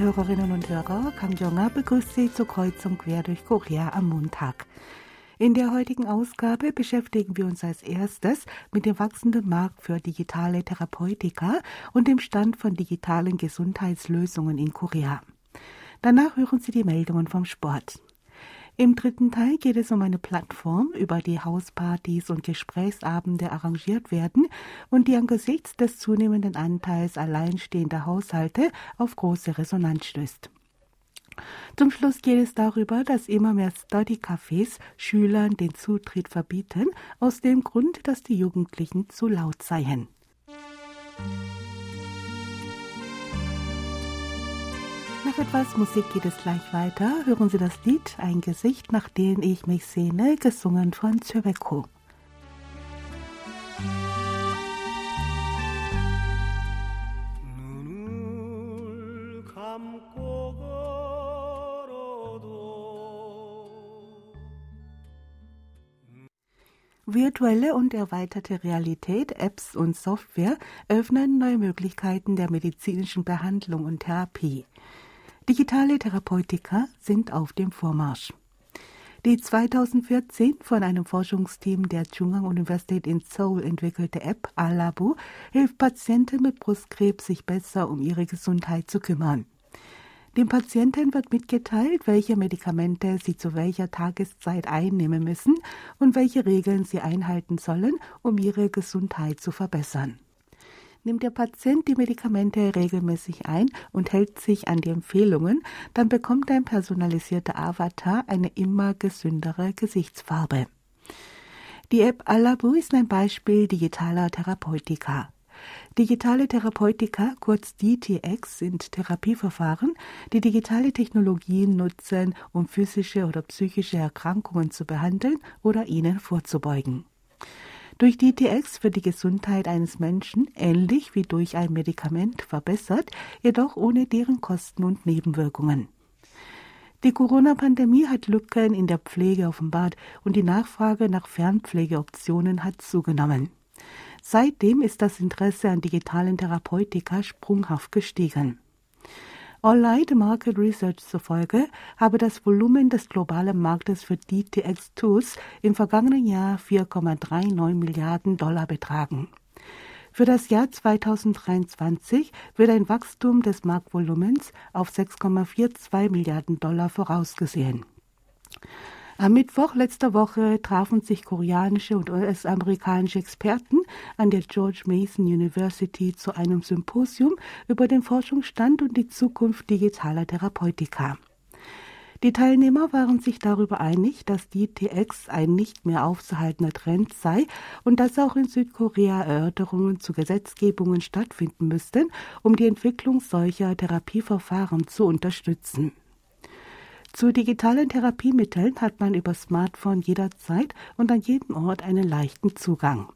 Hörerinnen und Hörer, Kang Jonga begrüßt Sie zur Kreuzung quer durch Korea am Montag. In der heutigen Ausgabe beschäftigen wir uns als erstes mit dem wachsenden Markt für digitale Therapeutika und dem Stand von digitalen Gesundheitslösungen in Korea. Danach hören Sie die Meldungen vom Sport. Im dritten Teil geht es um eine Plattform, über die Hauspartys und Gesprächsabende arrangiert werden und die angesichts des zunehmenden Anteils alleinstehender Haushalte auf große Resonanz stößt. Zum Schluss geht es darüber, dass immer mehr Study-Cafés Schülern den Zutritt verbieten, aus dem Grund, dass die Jugendlichen zu laut seien. Nach etwas Musik geht es gleich weiter. Hören Sie das Lied Ein Gesicht, nach dem ich mich sehne, gesungen von Zöbeko. Virtuelle und erweiterte Realität, Apps und Software öffnen neue Möglichkeiten der medizinischen Behandlung und Therapie. Digitale Therapeutika sind auf dem Vormarsch. Die 2014 von einem Forschungsteam der Chungang Universität in Seoul entwickelte App Alabu hilft Patienten mit Brustkrebs, sich besser um ihre Gesundheit zu kümmern. Dem Patienten wird mitgeteilt, welche Medikamente sie zu welcher Tageszeit einnehmen müssen und welche Regeln sie einhalten sollen, um ihre Gesundheit zu verbessern. Nimmt der Patient die Medikamente regelmäßig ein und hält sich an die Empfehlungen, dann bekommt ein personalisierter Avatar eine immer gesündere Gesichtsfarbe. Die App Alabu ist ein Beispiel digitaler Therapeutika. Digitale Therapeutika, kurz DTX, sind Therapieverfahren, die digitale Technologien nutzen, um physische oder psychische Erkrankungen zu behandeln oder ihnen vorzubeugen. Durch DTX wird die Gesundheit eines Menschen ähnlich wie durch ein Medikament verbessert, jedoch ohne deren Kosten und Nebenwirkungen. Die Corona-Pandemie hat Lücken in der Pflege offenbart und die Nachfrage nach Fernpflegeoptionen hat zugenommen. Seitdem ist das Interesse an digitalen Therapeutika sprunghaft gestiegen. Allied Market Research zufolge habe das Volumen des globalen Marktes für DTX-Tools im vergangenen Jahr 4,39 Milliarden Dollar betragen. Für das Jahr 2023 wird ein Wachstum des Marktvolumens auf 6,42 Milliarden Dollar vorausgesehen. Am Mittwoch letzter Woche trafen sich koreanische und US-amerikanische Experten an der George Mason University zu einem Symposium über den Forschungsstand und die Zukunft digitaler Therapeutika. Die Teilnehmer waren sich darüber einig, dass die TX ein nicht mehr aufzuhaltender Trend sei und dass auch in Südkorea Erörterungen zu Gesetzgebungen stattfinden müssten, um die Entwicklung solcher Therapieverfahren zu unterstützen. Zu digitalen Therapiemitteln hat man über Smartphone jederzeit und an jedem Ort einen leichten Zugang.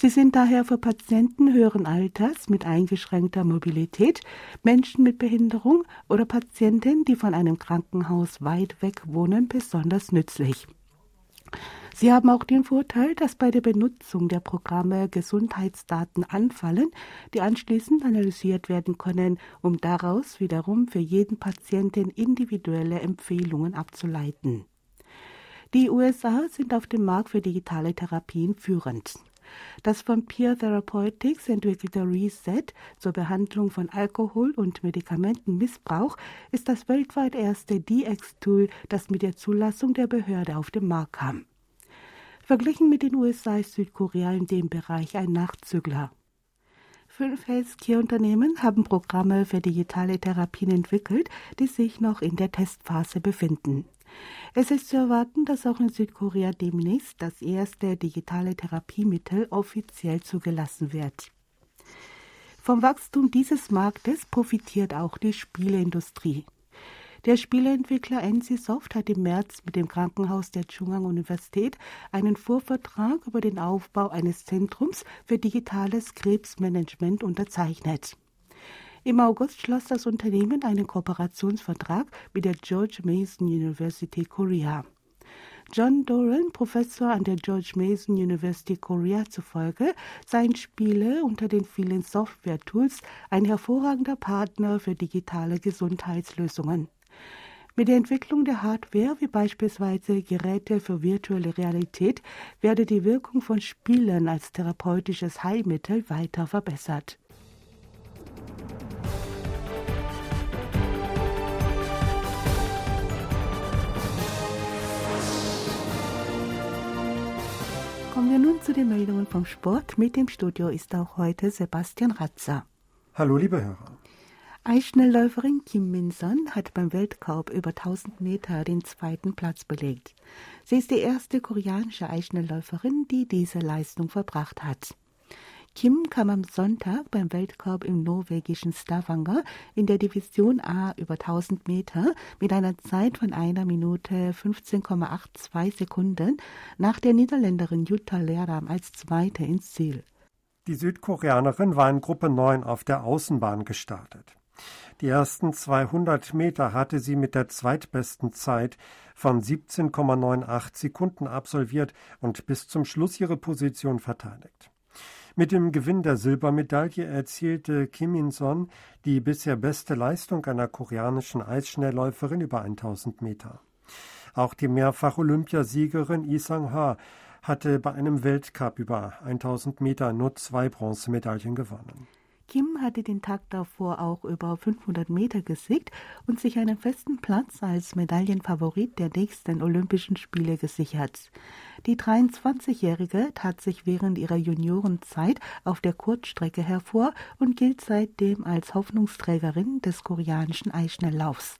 Sie sind daher für Patienten höheren Alters mit eingeschränkter Mobilität, Menschen mit Behinderung oder Patienten, die von einem Krankenhaus weit weg wohnen, besonders nützlich. Sie haben auch den Vorteil, dass bei der Benutzung der Programme Gesundheitsdaten anfallen, die anschließend analysiert werden können, um daraus wiederum für jeden Patienten individuelle Empfehlungen abzuleiten. Die USA sind auf dem Markt für digitale Therapien führend. Das von Peer Therapeutics entwickelte Reset zur Behandlung von Alkohol- und Medikamentenmissbrauch ist das weltweit erste DX-Tool, das mit der Zulassung der Behörde auf den Markt kam. Verglichen mit den USA ist Südkorea in dem Bereich ein Nachzügler. Fünf Healthcare-Unternehmen haben Programme für digitale Therapien entwickelt, die sich noch in der Testphase befinden. Es ist zu erwarten, dass auch in Südkorea demnächst das erste digitale Therapiemittel offiziell zugelassen wird. Vom Wachstum dieses Marktes profitiert auch die Spieleindustrie. Der Spieleentwickler NCSoft hat im März mit dem Krankenhaus der Chungang Universität einen Vorvertrag über den Aufbau eines Zentrums für digitales Krebsmanagement unterzeichnet. Im August schloss das Unternehmen einen Kooperationsvertrag mit der George Mason University Korea. John Doran, Professor an der George Mason University Korea zufolge, seien Spiele unter den vielen Software-Tools ein hervorragender Partner für digitale Gesundheitslösungen. Mit der Entwicklung der Hardware, wie beispielsweise Geräte für virtuelle Realität, werde die Wirkung von Spielen als therapeutisches Heilmittel weiter verbessert. Kommen wir nun zu den Meldungen vom Sport. Mit dem Studio ist auch heute Sebastian Ratzer. Hallo, liebe Hörer. Eisschnellläuferin Kim Min-son hat beim Weltcup über 1000 Meter den zweiten Platz belegt. Sie ist die erste koreanische Eisschnellläuferin, die diese Leistung verbracht hat. Kim kam am Sonntag beim Weltcup im norwegischen Stavanger in der Division A über 1000 Meter mit einer Zeit von einer Minute 15,82 Sekunden nach der Niederländerin Jutta Leerdam als Zweite ins Ziel. Die Südkoreanerin war in Gruppe 9 auf der Außenbahn gestartet. Die ersten 200 Meter hatte sie mit der zweitbesten Zeit von 17,98 Sekunden absolviert und bis zum Schluss ihre Position verteidigt. Mit dem Gewinn der Silbermedaille erzielte Kim In-son die bisher beste Leistung einer koreanischen Eisschnellläuferin über 1000 Meter. Auch die mehrfach Olympiasiegerin Lee Sang-ha hatte bei einem Weltcup über 1000 Meter nur zwei Bronzemedaillen gewonnen. Kim hatte den Tag davor auch über 500 Meter gesiegt und sich einen festen Platz als Medaillenfavorit der nächsten Olympischen Spiele gesichert. Die 23-Jährige tat sich während ihrer Juniorenzeit auf der Kurzstrecke hervor und gilt seitdem als Hoffnungsträgerin des koreanischen Eisschnelllaufs.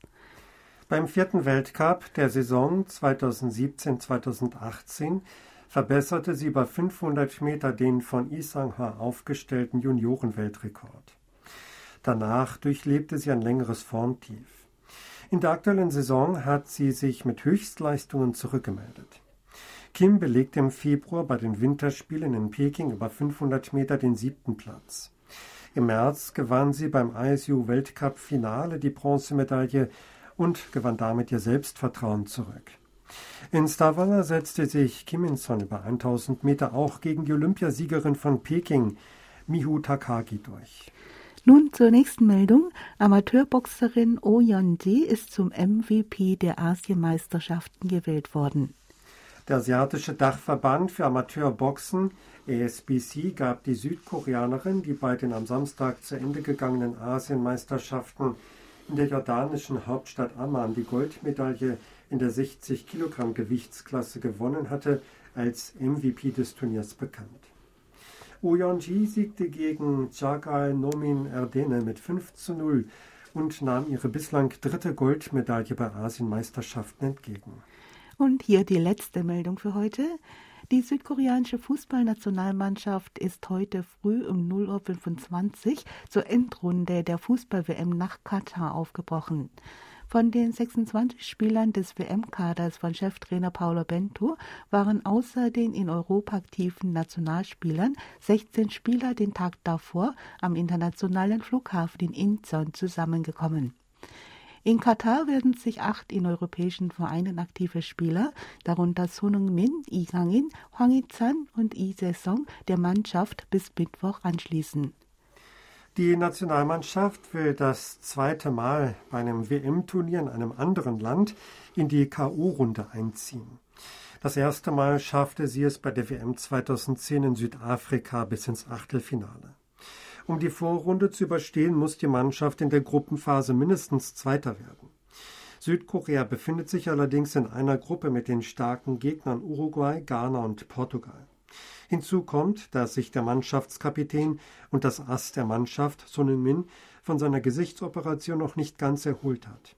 Beim vierten Weltcup der Saison 2017-2018 verbesserte sie bei 500 Meter den von Isangha aufgestellten Juniorenweltrekord. Danach durchlebte sie ein längeres Formtief. In der aktuellen Saison hat sie sich mit Höchstleistungen zurückgemeldet. Kim belegte im Februar bei den Winterspielen in Peking über 500 Meter den siebten Platz. Im März gewann sie beim ISU-Weltcup-Finale die Bronzemedaille und gewann damit ihr Selbstvertrauen zurück. In Stavanger setzte sich Kim In-son über 1000 Meter auch gegen die Olympiasiegerin von Peking, Mihu Takagi, durch. Nun zur nächsten Meldung. Amateurboxerin Oh Yeon-ji ist zum MVP der Asienmeisterschaften gewählt worden. Der asiatische Dachverband für Amateurboxen ASBC gab die Südkoreanerin, die bei den am Samstag zu Ende gegangenen Asienmeisterschaften in der jordanischen Hauptstadt Amman die Goldmedaille in der 60 Kilogramm Gewichtsklasse gewonnen hatte, als MVP des Turniers bekannt. Ji siegte gegen Jagal Nomin Erdene mit 5 zu 0 und nahm ihre bislang dritte Goldmedaille bei Asienmeisterschaften entgegen. Und hier die letzte Meldung für heute. Die südkoreanische Fußballnationalmannschaft ist heute früh um 0.25 Uhr zur Endrunde der Fußball-WM nach Katar aufgebrochen. Von den 26 Spielern des WM-Kaders von Cheftrainer Paulo Bento waren außer den in Europa aktiven Nationalspielern 16 Spieler den Tag davor am internationalen Flughafen in Incheon zusammengekommen. In Katar werden sich acht in europäischen Vereinen aktive Spieler, darunter Sonung Min, Lee Gang-in, Hwang Yi-chan und Lee Se-song, der Mannschaft bis Mittwoch anschließen. Die Nationalmannschaft will das zweite Mal bei einem WM-Turnier in einem anderen Land in die K.O.-Runde einziehen. Das erste Mal schaffte sie es bei der WM 2010 in Südafrika bis ins Achtelfinale. Um die Vorrunde zu überstehen, muss die Mannschaft in der Gruppenphase mindestens Zweiter werden. Südkorea befindet sich allerdings in einer Gruppe mit den starken Gegnern Uruguay, Ghana und Portugal. Hinzu kommt, dass sich der Mannschaftskapitän und das Ass der Mannschaft, Son Min, von seiner Gesichtsoperation noch nicht ganz erholt hat.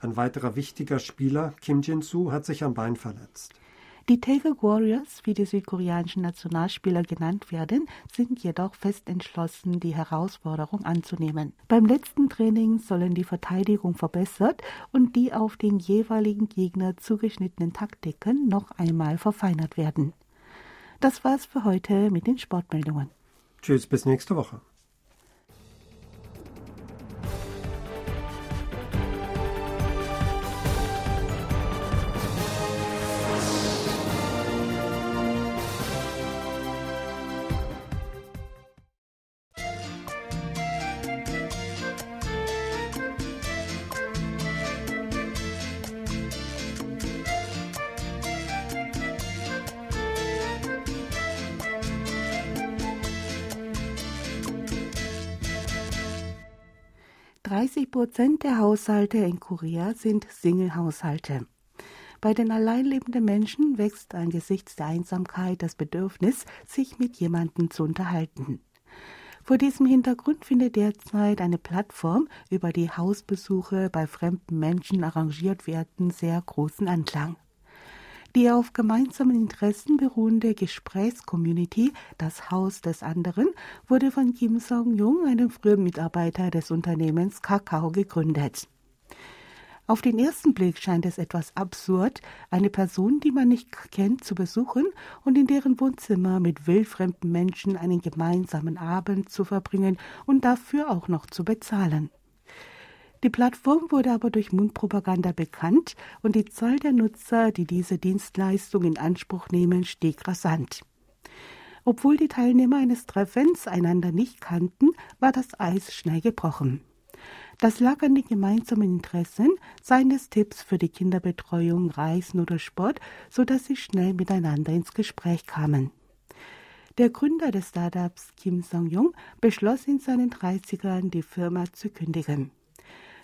Ein weiterer wichtiger Spieler, Kim Jin-soo, hat sich am Bein verletzt. Die Taeguk Warriors, wie die südkoreanischen Nationalspieler genannt werden, sind jedoch fest entschlossen, die Herausforderung anzunehmen. Beim letzten Training sollen die Verteidigung verbessert und die auf den jeweiligen Gegner zugeschnittenen Taktiken noch einmal verfeinert werden. Das war's für heute mit den Sportmeldungen. Tschüss, bis nächste Woche. 30 Prozent der Haushalte in Korea sind Single-Haushalte. Bei den alleinlebenden Menschen wächst angesichts der Einsamkeit das Bedürfnis, sich mit jemandem zu unterhalten. Vor diesem Hintergrund findet derzeit eine Plattform, über die Hausbesuche bei fremden Menschen arrangiert werden, sehr großen Anklang. Die auf gemeinsamen Interessen beruhende Gesprächscommunity Das Haus des anderen wurde von Kim Song-jung, einem frühen Mitarbeiter des Unternehmens Kakao, gegründet. Auf den ersten Blick scheint es etwas absurd, eine Person, die man nicht kennt, zu besuchen und in deren Wohnzimmer mit wildfremden Menschen einen gemeinsamen Abend zu verbringen und dafür auch noch zu bezahlen. Die Plattform wurde aber durch Mundpropaganda bekannt und die Zahl der Nutzer, die diese Dienstleistung in Anspruch nehmen, stieg rasant. Obwohl die Teilnehmer eines Treffens einander nicht kannten, war das Eis schnell gebrochen. Das lag an den gemeinsamen Interessen, seien es Tipps für die Kinderbetreuung, Reisen oder Sport, so dass sie schnell miteinander ins Gespräch kamen. Der Gründer des Startups Kim Song-jung beschloss in seinen 30ern, die Firma zu kündigen.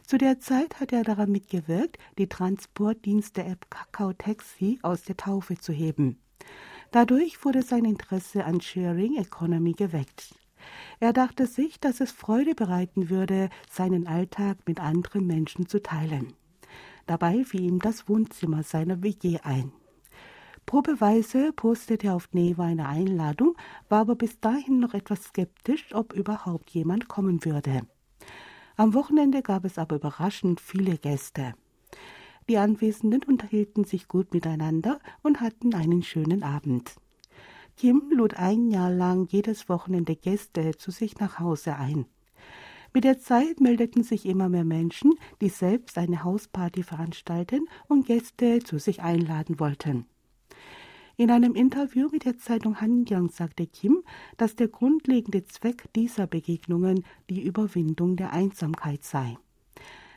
Zu der Zeit hat er daran mitgewirkt, die Transportdienste-App Kakao Taxi aus der Taufe zu heben. Dadurch wurde sein Interesse an Sharing Economy geweckt. Er dachte sich, dass es Freude bereiten würde, seinen Alltag mit anderen Menschen zu teilen. Dabei fiel ihm das Wohnzimmer seiner WG ein. Probeweise postete er auf Neva eine Einladung, war aber bis dahin noch etwas skeptisch, ob überhaupt jemand kommen würde. Am Wochenende gab es aber überraschend viele Gäste. Die Anwesenden unterhielten sich gut miteinander und hatten einen schönen Abend. Kim lud ein Jahr lang jedes Wochenende Gäste zu sich nach Hause ein. Mit der Zeit meldeten sich immer mehr Menschen, die selbst eine Hausparty veranstalten und Gäste zu sich einladen wollten. In einem Interview mit der Zeitung Hanyang sagte Kim, dass der grundlegende Zweck dieser Begegnungen die Überwindung der Einsamkeit sei.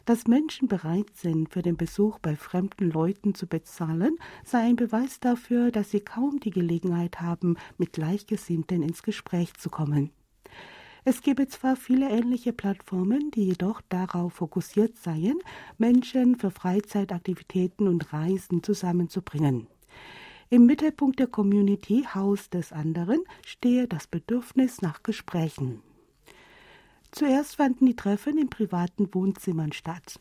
Dass Menschen bereit sind, für den Besuch bei fremden Leuten zu bezahlen, sei ein Beweis dafür, dass sie kaum die Gelegenheit haben, mit Gleichgesinnten ins Gespräch zu kommen. Es gebe zwar viele ähnliche Plattformen, die jedoch darauf fokussiert seien, Menschen für Freizeitaktivitäten und Reisen zusammenzubringen. Im Mittelpunkt der Community Haus des anderen stehe das Bedürfnis nach Gesprächen. Zuerst fanden die Treffen in privaten Wohnzimmern statt.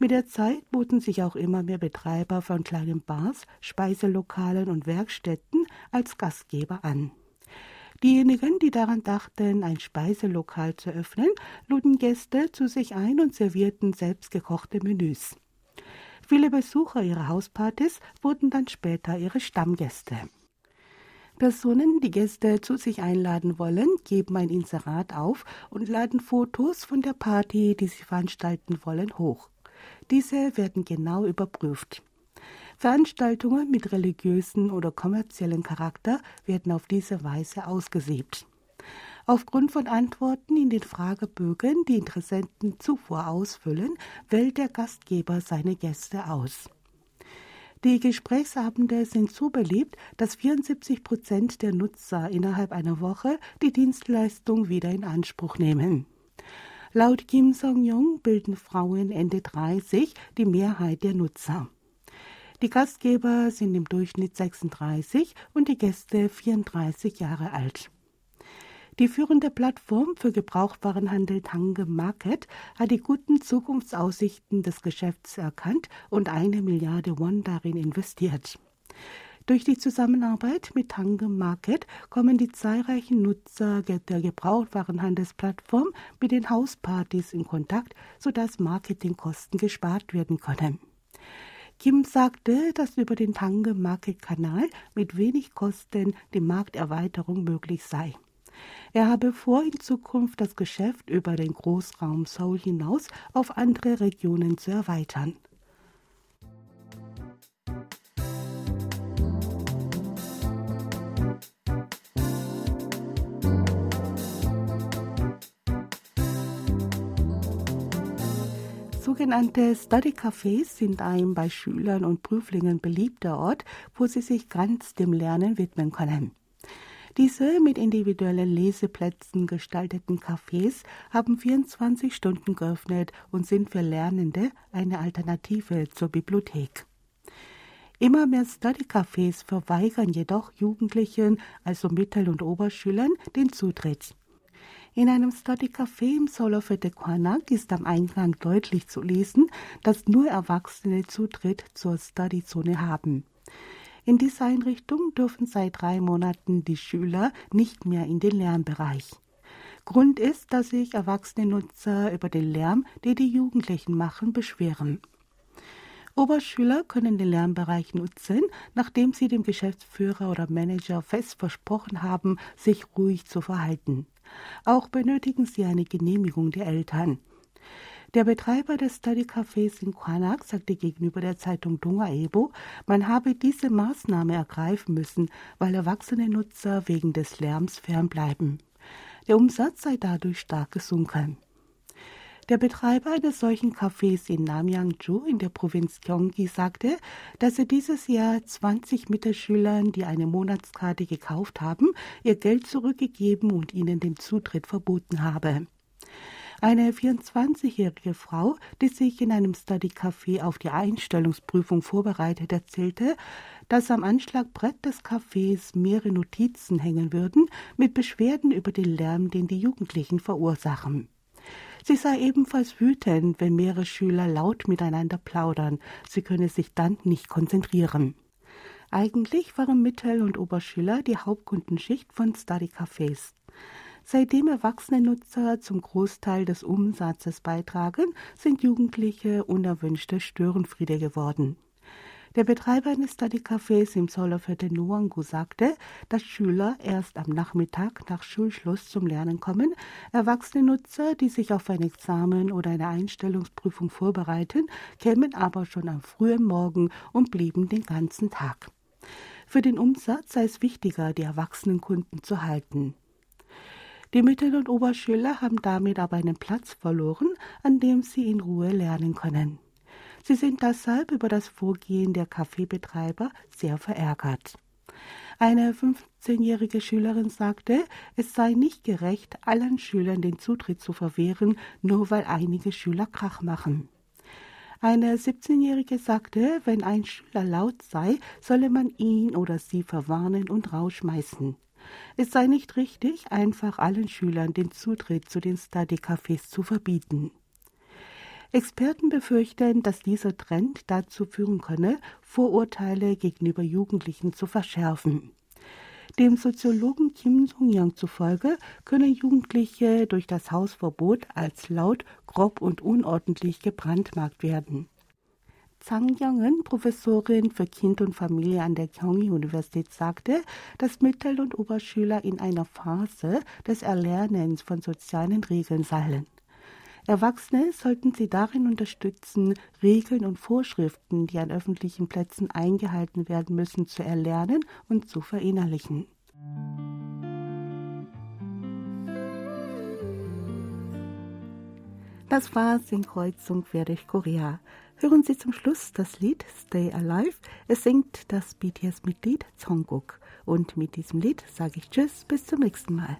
Mit der Zeit boten sich auch immer mehr Betreiber von kleinen Bars, Speiselokalen und Werkstätten als Gastgeber an. Diejenigen, die daran dachten, ein Speiselokal zu öffnen, luden Gäste zu sich ein und servierten selbstgekochte Menüs. Viele Besucher ihrer Hauspartys wurden dann später ihre Stammgäste. Personen, die Gäste zu sich einladen wollen, geben ein Inserat auf und laden Fotos von der Party, die sie veranstalten wollen, hoch. Diese werden genau überprüft. Veranstaltungen mit religiösen oder kommerziellen Charakter werden auf diese Weise ausgesiebt. Aufgrund von Antworten in den Fragebögen, die Interessenten zuvor ausfüllen, wählt der Gastgeber seine Gäste aus. Die Gesprächsabende sind so beliebt, dass 74 Prozent der Nutzer innerhalb einer Woche die Dienstleistung wieder in Anspruch nehmen. Laut Kim Song-jung bilden Frauen Ende 30 die Mehrheit der Nutzer. Die Gastgeber sind im Durchschnitt 36 und die Gäste 34 Jahre alt. Die führende Plattform für Gebrauchwarenhandel Tange Market hat die guten Zukunftsaussichten des Geschäfts erkannt und eine Milliarde Won darin investiert. Durch die Zusammenarbeit mit Tange Market kommen die zahlreichen Nutzer der Gebrauchwarenhandelsplattform mit den Hauspartys in Kontakt, sodass Marketingkosten gespart werden können. Kim sagte, dass über den Tange Market Kanal mit wenig Kosten die Markterweiterung möglich sei. Er habe vor, in Zukunft das Geschäft über den Großraum Seoul hinaus auf andere Regionen zu erweitern. Sogenannte Study Cafés sind ein bei Schülern und Prüflingen beliebter Ort, wo sie sich ganz dem Lernen widmen können. Diese mit individuellen Leseplätzen gestalteten Cafés haben 24 Stunden geöffnet und sind für Lernende eine Alternative zur Bibliothek. Immer mehr Study-Cafés verweigern jedoch Jugendlichen, also Mittel- und Oberschülern, den Zutritt. In einem Study-Café im Solofete Kwanak ist am Eingang deutlich zu lesen, dass nur Erwachsene Zutritt zur Study-Zone haben. In dieser Einrichtung dürfen seit drei Monaten die Schüler nicht mehr in den Lärmbereich. Grund ist, dass sich erwachsene Nutzer über den Lärm, den die Jugendlichen machen, beschweren. Oberschüler können den Lernbereich nutzen, nachdem sie dem Geschäftsführer oder Manager fest versprochen haben, sich ruhig zu verhalten. Auch benötigen sie eine Genehmigung der Eltern. Der Betreiber des Study Cafés in Kwanak sagte gegenüber der Zeitung Dunga Ebo, man habe diese Maßnahme ergreifen müssen, weil erwachsene Nutzer wegen des Lärms fernbleiben. Der Umsatz sei dadurch stark gesunken. Der Betreiber eines solchen Cafés in Namyangju in der Provinz Gyeonggi sagte, dass er dieses Jahr 20 Mittelschülern, die eine Monatskarte gekauft haben, ihr Geld zurückgegeben und ihnen den Zutritt verboten habe. Eine 24-jährige Frau, die sich in einem Study-Café auf die Einstellungsprüfung vorbereitet, erzählte, dass am Anschlagbrett des Cafés mehrere Notizen hängen würden mit Beschwerden über den Lärm, den die Jugendlichen verursachen. Sie sei ebenfalls wütend, wenn mehrere Schüler laut miteinander plaudern. Sie könne sich dann nicht konzentrieren. Eigentlich waren Mittel- und Oberschüler die Hauptkundenschicht von Study-Cafés. Seitdem erwachsene Nutzer zum Großteil des Umsatzes beitragen, sind Jugendliche unerwünschte Störenfriede geworden. Der Betreiber eines Study-Cafés im Solofete Nuangu sagte, dass Schüler erst am Nachmittag nach Schulschluss zum Lernen kommen, erwachsene Nutzer, die sich auf ein Examen oder eine Einstellungsprüfung vorbereiten, kämen aber schon am frühen Morgen und blieben den ganzen Tag. Für den Umsatz sei es wichtiger, die erwachsenen Kunden zu halten. Die Mittel- und Oberschüler haben damit aber einen Platz verloren, an dem sie in Ruhe lernen können. Sie sind deshalb über das Vorgehen der Kaffeebetreiber sehr verärgert. Eine 15-jährige Schülerin sagte, es sei nicht gerecht, allen Schülern den Zutritt zu verwehren, nur weil einige Schüler Krach machen. Eine 17-jährige sagte, wenn ein Schüler laut sei, solle man ihn oder sie verwarnen und rausschmeißen. Es sei nicht richtig, einfach allen Schülern den Zutritt zu den Study-Cafés zu verbieten. Experten befürchten, dass dieser Trend dazu führen könne, Vorurteile gegenüber Jugendlichen zu verschärfen. Dem Soziologen Kim Song-yang zufolge können Jugendliche durch das Hausverbot als laut, grob und unordentlich gebrandmarkt werden. Zhang Yongen, Professorin für Kind und Familie an der Kyunghee-Universität, sagte, dass Mittel- und Oberschüler in einer Phase des Erlernens von sozialen Regeln seien. Erwachsene sollten sie darin unterstützen, Regeln und Vorschriften, die an öffentlichen Plätzen eingehalten werden müssen, zu erlernen und zu verinnerlichen. Das war Sinnkreuzung durch Korea. Hören Sie zum Schluss das Lied Stay Alive. Es singt das BTS-Mitglied Jungkook. Und mit diesem Lied sage ich Tschüss, bis zum nächsten Mal.